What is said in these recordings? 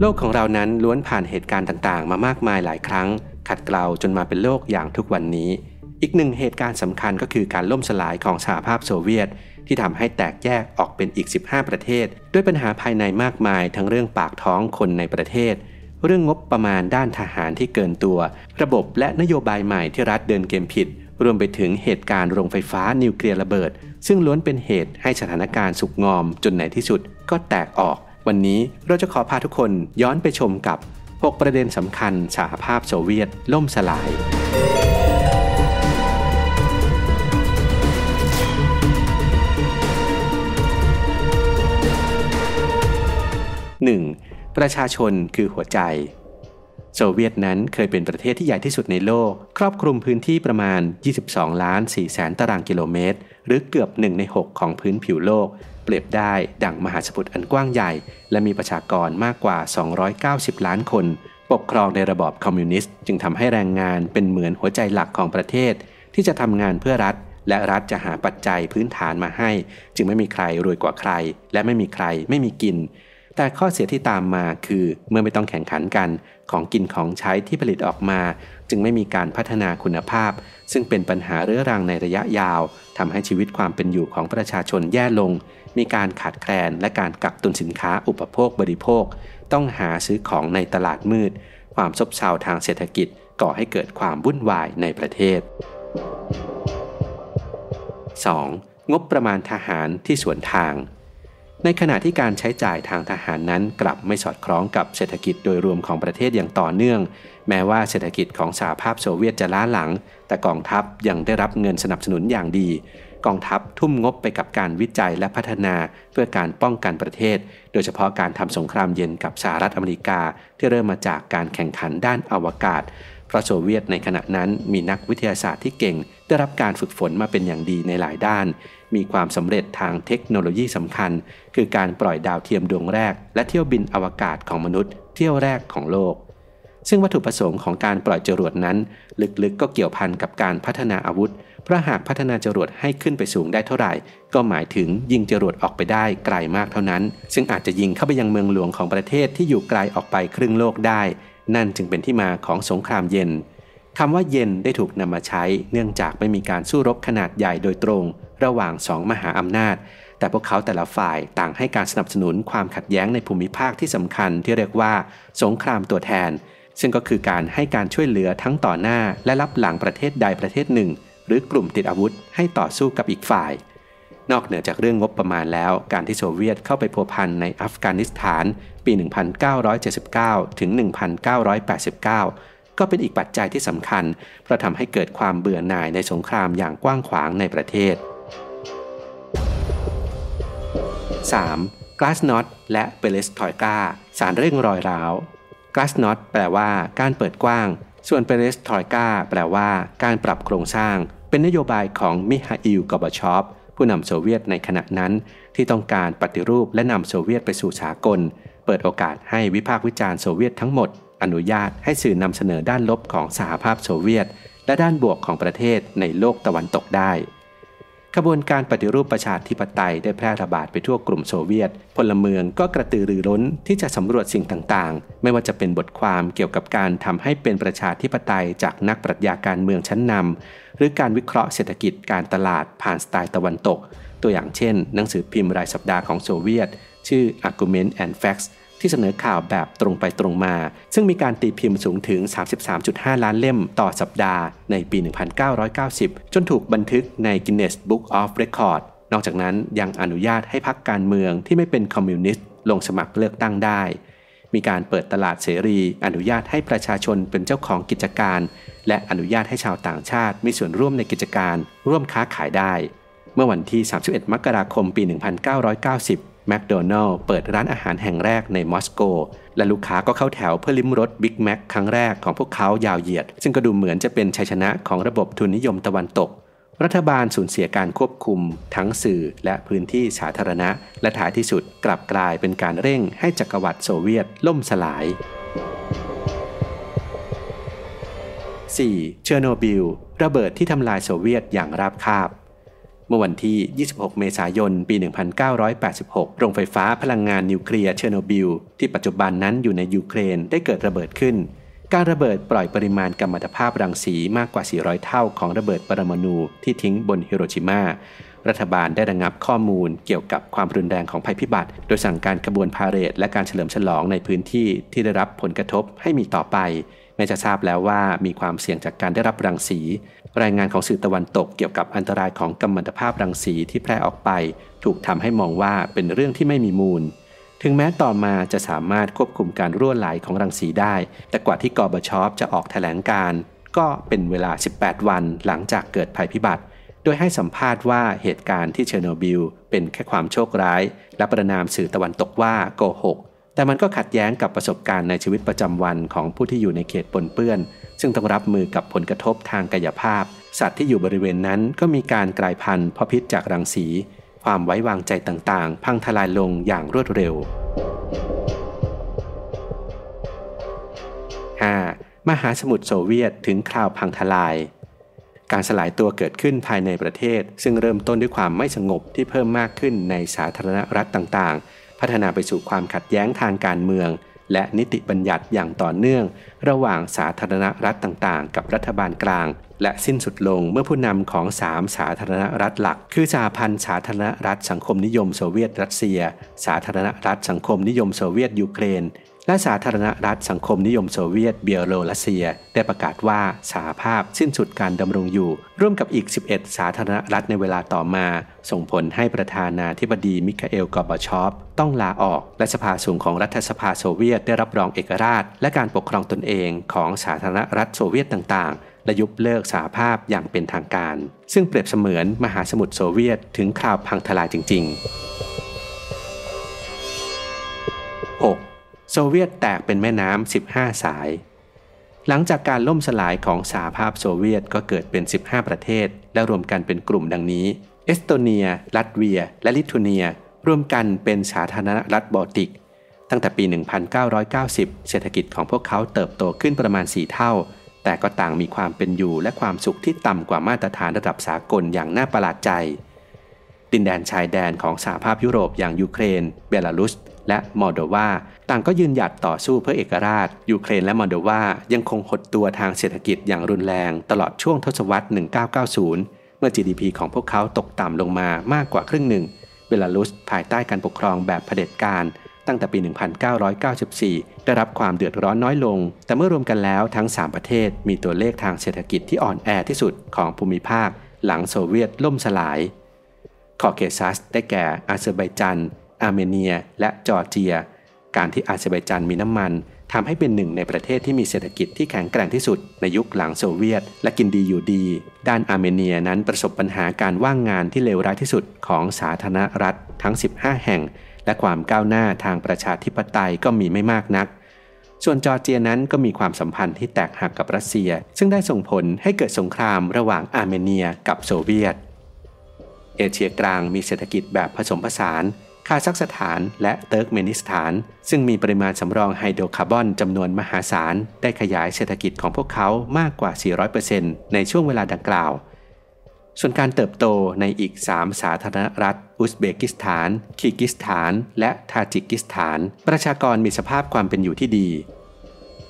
โลกของเรานั้นล้วนผ่านเหตุการณ์ต่างๆ มามากมายหลายครั้ง ขัดเกลาจนมาเป็นโลกอย่างทุกวันนี้ อีกหนึ่งเหตุการณ์สำคัญก็คือการล่มสลายของสหภาพโซเวียต ที่ทำให้แตกแยกออกเป็นอีก 15 ประเทศ ด้วยปัญหาภายในมากมายทั้งเรื่องปากท้องคนในประเทศ เรื่องงบประมาณด้านทหารที่เกินตัว ระบบและนโยบายใหม่ที่รัฐเดินเกมผิด รวมไปถึงเหตุการณ์โรงไฟฟ้านิวเคลียร์ระเบิด ซึ่งล้วนเป็นเหตุให้สถานการณ์สุกงอมจนในที่สุดก็แตกออก วันนี้เราจะขอพาทุกคนย้อนไปชมกับ 6 ประเด็นสำคัญสหภาพโซเวียตล่มสลาย 1. ประชาชนคือหัวใจ โซเวียตนั้นเคยเป็นประเทศที่ใหญ่ที่สุดในโลก ครอบคลุมพื้นที่ประมาณ 22 ล้าน4แสนตารางกิโลเมตร หรือเกือบ 1 ใน 6 ของพื้นผิวโลก เปรียบได้ดังมหาสมุทรอันกว้างใหญ่ และมีประชากรมากกว่า 290 ล้านคน ปกครองในระบอบคอมมิวนิสต์ จึงทำให้แรงงานเป็นเหมือนหัวใจหลักของประเทศ ที่จะทำงานเพื่อรัฐ และรัฐจะหาปัจจัยพื้นฐานมาให้ จึงไม่มีใครรวยกว่าใคร และไม่มีใครไม่มีกิน แต่ข้อเสียที่ตามมาคือเมื่อไม่ต้องแข่งขันกัน ของกินของใช้ที่ผลิตออกมา จึงไม่มีการพัฒนาคุณภาพ ซึ่งเป็นปัญหาเรื้อรังในระยะยาวทำให้ชีวิตความเป็นอยู่ของประชาชนแย่ลง มีการขาดแคลนและการกักตุนสินค้าอุปโภคบริโภค ต้องหาซื้อของในตลาดมืด ความซบเซาทางเศรษฐกิจก่อให้เกิดความวุ่นวายในประเทศ 2. งบประมาณทหารที่สวนทาง ในขณะที่การใช้จ่ายทางทหารนั้นกลับไม่สอดคล้องกับเศรษฐกิจโดยรวมของประเทศอย่างต่อเนื่อง แม้ว่าเศรษฐกิจของสหภาพโซเวียตจะล้าหลัง แต่กองทัพยังได้รับเงินสนับสนุนอย่างดี กองทัพทุ่มงบไปกับการวิจัยและพัฒนาเพื่อการป้องกันประเทศ โดยเฉพาะการทำสงครามเย็นกับสหรัฐอเมริกา ที่เริ่มมาจากการแข่งขันด้านอวกาศ เพราะโซเวียตในขณะนั้นมีนักวิทยาศาสตร์ที่เก่ง ได้รับการฝึกฝนมาเป็นอย่างดีในหลายด้าน มีความสำเร็จทางเทคโนโลยีสำคัญ คือการปล่อยดาวเทียมดวงแรก และเที่ยวบินอวกาศของมนุษย์ เที่ยวแรกของโลก ซึ่งวัตถุประสงค์ของการปล่อยจรวดนั้น ลึกๆก็เกี่ยวพันกับการพัฒนาอาวุธเพราะหากพัฒนาจรวดให้ขึ้นไปสูงได้เท่าไหร่ ก็หมายถึงยิงจรวดออกไปได้ไกลมากเท่านั้น ซึ่งอาจจะยิงเข้าไปยังเมืองหลวงของประเทศที่อยู่ไกลออกไปครึ่งโลกได้ นั่นจึงเป็นที่มาของสงครามเย็นคำว่าเย็นได้ถูกนำมาใช้เนื่องจากไม่มีการสู้รบขนาดใหญ่โดยตรง ระหว่างสองมหาอำนาจ แต่พวกเขาแต่ละฝ่ายต่างให้การสนับสนุนความขัดแย้งในภูมิภาคที่สำคัญที่เรียกว่า สงครามตัวแทน ซึ่งก็คือการให้การช่วยเหลือทั้งต่อหน้า และรับหลังประเทศใดประเทศหนึ่ง หรือกลุ่มติดอาวุธให้ต่อสู้กับอีกฝ่าย นอกเหนือจากเรื่องงบประมาณแล้ว การที่โซเวียตเข้าไปพัวพันในอัฟกานิสถาน ปี 1979 ถึง 1989 ก็เป็นอีกปัจจัยที่สำคัญ เพราะทำให้เกิดความเบื่อหน่ายในสงครามอย่างกว้างขวางในประเทศ 3. กลาสนอสต์และเปเรสทรอยกาสารเร่งรอยร้าวกลาสนอสต์แปลว่าการเปิดกว้าง ส่วนเปเรสทรอยกาแปลว่า การปรับโครงสร้าง เป็นนโยบายของมิฮาอิลกอร์บาชอฟ ผู้นำโซเวียตในขณะนั้น ที่ต้องการปฏิรูปและนำโซเวียตไปสู่สากล เปิดโอกาสให้วิพากษ์วิจารณ์โซเวียตทั้งหมด อนุญาตให้สื่อนำเสนอด้านลบของสหภาพโซเวียต และด้านบวกของประเทศในโลกตะวันตกได้ ขบวนการปฏิรูปประชาธิปไตยได้แพร่ระบาดไปทั่วกลุ่มโซเวียต พลเมืองก็กระตือรือร้นที่จะสำรวจสิ่งต่างๆ ไม่ว่าจะเป็นบทความเกี่ยวกับการทำให้เป็นประชาธิปไตยจากนักปรัชญาการเมืองชั้นนำหรือการวิเคราะห์เศรษฐกิจการตลาดผ่านสไตล์ตะวันตก ตัวอย่างเช่น หนังสือพิมพ์รายสัปดาห์ของโซเวียต ชื่อ Argument and Facts ที่เสนอข่าวแบบตรงไปตรงมา ซึ่งมีการตีพิมพ์สูงถึง 33.5 ล้านเล่มต่อสัปดาห์ในปี 1990 จนถูกบันทึกใน Guinness Book of Record นอกจากนั้นยังอนุญาตให้พรรคการเมืองที่ไม่เป็นคอมมิวนิสต์ลงสมัครเลือกตั้งได้ มีการเปิดตลาดเสรี อนุญาตให้ประชาชนเป็นเจ้าของกิจการ และอนุญาตให้ชาวต่างชาติมีส่วนร่วมในกิจการ ร่วมค้าขายได้ เมื่อวันที่ 31 มกราคม ปี 1990 แมคโดนัลล์เปิดร้านอาหารแห่งแรกในมอสโก และลูกค้าก็เข้าแถวเพื่อลิ้มรสบิ๊กแมคครั้งแรกของพวกเขายาวเหยียด ซึ่งก็ดูเหมือนจะเป็นชัยชนะของระบบทุนนิยมตะวันตก รัฐบาลสูญเสียการควบคุม ทั้งสื่อและพื้นที่สาธารณะ และท้ายที่สุดกลับกลายเป็นการเร่งให้จักรวรรดิโซเวียตล่มสลาย 4. เชอร์โนบิล ระเบิดที่ทำลายโซเวียตอย่างราบคาบ เมื่อวันที่ 26 เมษายน ปี 1986 โรงไฟฟ้าพลังงานนิวเคลียร์เชอร์โนบิล ที่ปัจจุบันนั้นอยู่ในยูเครนได้เกิดระเบิดขึ้น การระเบิดปล่อยปริมาณกัมมันตภาพรังสีมากกว่า 400 เท่าของระเบิดปรมาณูที่ทิ้งบนฮิโรชิมารัฐบาลได้ระงับข้อมูลเกี่ยวกับความรุนแรงของภัยพิบัติ โดยสั่งการกระบวนพาเหรดและการเฉลิมฉลองในพื้นที่ที่ได้รับผลกระทบให้มีต่อไป แม้จะทราบแล้วว่ามีความเสี่ยงจากการได้รับรังสี รายงานของสื่อตะวันตกเกี่ยวกับอันตรายของกัมมันตภาพรังสีที่แพร่ออกไป ถูกทำให้มองว่าเป็นเรื่องที่ไม่มีมูล ถึงแม้ต่อมาจะสามารถควบคุมการรั่วไหลของรังสีได้ แต่กว่าที่กอบชอปจะออกแถลงการ ก็เป็นเวลา 18 วันหลังจากเกิดภัยพิบัติ โดยให้สัมภาษณ์ว่าเหตุการณ์ที่เชอร์โนบิลเป็นแค่ความโชคร้าย และประนามสื่อตะวันตกว่าโกหก แต่มันก็ขัดแย้งกับประสบการณ์ในชีวิตประจำวันของผู้ที่อยู่ในเขตปนเปื้อน ซึ่งต้องรับมือกับผลกระทบทางกายภาพ สัตว์ที่อยู่บริเวณนั้นก็มีการกลายพันธุ์เพราะพิษจากรังสี ความไว้วางใจต่างๆ พังทลายลงอย่างรวดเร็ว 5. มหาสมุทรโซเวียตถึงคราวพังทลาย การสลายตัวเกิดขึ้นภายในประเทศ ซึ่งเริ่มต้นด้วยความไม่สงบที่เพิ่มมากขึ้นในสาธารณรัฐต่างๆ พัฒนาไปสู่ความขัดแย้งทางการเมือง และนิติบัญญัติอย่างต่อเนื่อง ระหว่างสาธารณรัฐต่างๆ กับรัฐบาลกลาง และสิ้นสุดลงเมื่อผู้นำของสามสาธารณรัฐหลัก คือสหพันธ์สาธารณรัฐสังคมนิยมโซเวียตรัสเซีย สาธารณรัฐสังคมนิยมโซเวียตยูเครน และสาธารณรัฐสังคมนิยมโซเวียตเบียโลรัสเซีย ได้ประกาศว่าสหภาพสิ้นสุดการดำรงอยู่ ร่วมกับอีก 11 สาธารณรัฐในเวลาต่อมา ส่งผลให้ประธานาธิบดีมิคาเอลกอร์บชอฟต้องลาออก และสภาสูงของรัฐสภาโซเวียตได้รับรองเอกราช และการปกครองตนเองของสาธารณรัฐโซเวียตต่างๆ และยุบเลิกสหภาพอย่างเป็นทางการ ซึ่งเปรียบเสมือนมหาสมุทรโซเวียตถึงคราวพังทลายจริง ๆ โซเวียตแตกเป็นแม่น้ำ 15 สาย หลังจากการล่มสลายของสหภาพโซเวียตก็เกิดเป็น 15 ประเทศ และรวมกันเป็นกลุ่มดังนี้ เอสโตเนีย ลัตเวีย และลิทัวเนีย รวมกันเป็นสาธารณรัฐบอลติก ตั้งแต่ปี 1990 เศรษฐกิจของพวกเขาเติบโตขึ้นประมาณ 4 เท่า แต่ก็ต่างมีความเป็นอยู่และความสุขที่ต่ำกว่ามาตรฐานระดับสากลอย่างน่าประหลาดใจ ดินแดนชายแดนของสหภาพยุโรปอย่างยูเครน เบลารุส และมอลโดวาต่างก็ยืนหยัดต่อสู้เพื่อเอกราช ยูเครนและมอลโดวายังคงหดตัวทางเศรษฐกิจอย่างรุนแรงตลอดช่วงทศวรรษ 1990 เมื่อ GDP ของพวกเขาตกต่ำลงมามากกว่าครึ่งหนึ่ง เบลารุสภายใต้การปกครองแบบเผด็จการ ตั้งแต่ปี 1994 ได้รับความเดือดร้อนน้อยลง แต่เมื่อรวมกันแล้วทั้ง 3 ประเทศ มีตัวเลขทางเศรษฐกิจที่อ่อนแอที่สุดของภูมิภาค หลังโซเวียตล่มสลายคอเคซัสได้แก่อาเซอร์ไบจัน อาร์เมเนีย และจอร์เจีย การที่อาเซอร์ไบจานมีน้ำมันทำให้เป็นหนึ่งในประเทศที่มีเศรษฐกิจที่แข็งแกร่งที่สุดในยุคหลังโซเวียต และกินดีอยู่ดี ด้านอาร์เมเนียนั้นประสบปัญหาการว่างงานที่เลวร้ายที่สุดของสาธารณรัฐทั้ง 15 แห่ง และความก้าวหน้าทางประชาธิปไตยก็มีไม่มากนัก ส่วนจอร์เจียนั้นก็มีความสัมพันธ์ที่แตกหักกับรัสเซีย ซึ่งได้ส่งผลให้เกิดสงครามระหว่างอาร์เมเนียกับโซเวียต เอเชียกลางมีเศรษฐกิจแบบผสมผสาน คาซัคสถานและเติร์กเมนิสถาน ซึ่งมีปริมาณสำรองไฮโดรคาร์บอนจำนวนมหาศาล ได้ขยายเศรษฐกิจของพวกเขามากกว่า 400%ในช่วงเวลาดังกล่าว ส่วนการเติบโตในอีก 3 สาธารณรัฐ อุซเบกิสถาน คีกิสถาน และทาจิกิสถาน ประชากรมีสภาพความเป็นอยู่ที่ดี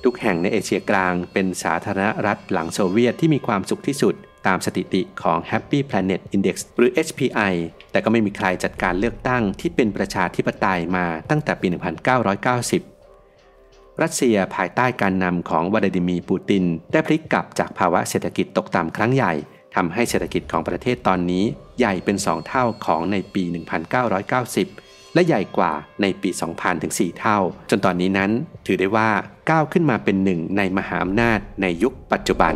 ทุกแห่งในเอเชียกลางเป็นสาธารณรัฐหลังโซเวียตที่มีความสุขที่สุด ตามสถิติของ Happy Planet Index หรือ HPI แต่ก็ไม่มีใครจัดการเลือกตั้งที่เป็นประชาธิปไตยมาตั้งแต่ปี 1990 รัสเซียภายใต้การนำของวลาดิมีร์ปูติน ได้พลิกกลับจากภาวะเศรษฐกิจตกต่ำครั้งใหญ่ทำให้เศรษฐกิจของประเทศตอนนี้ใหญ่เป็น 2 เท่าของในปี 1990 และใหญ่กว่าในปี 2000 ถึง 4 เท่า จนตอนนี้นั้นถือได้ว่าก้าวขึ้นมาเป็นหนึ่งในมหาอำนาจในยุคปัจจุบัน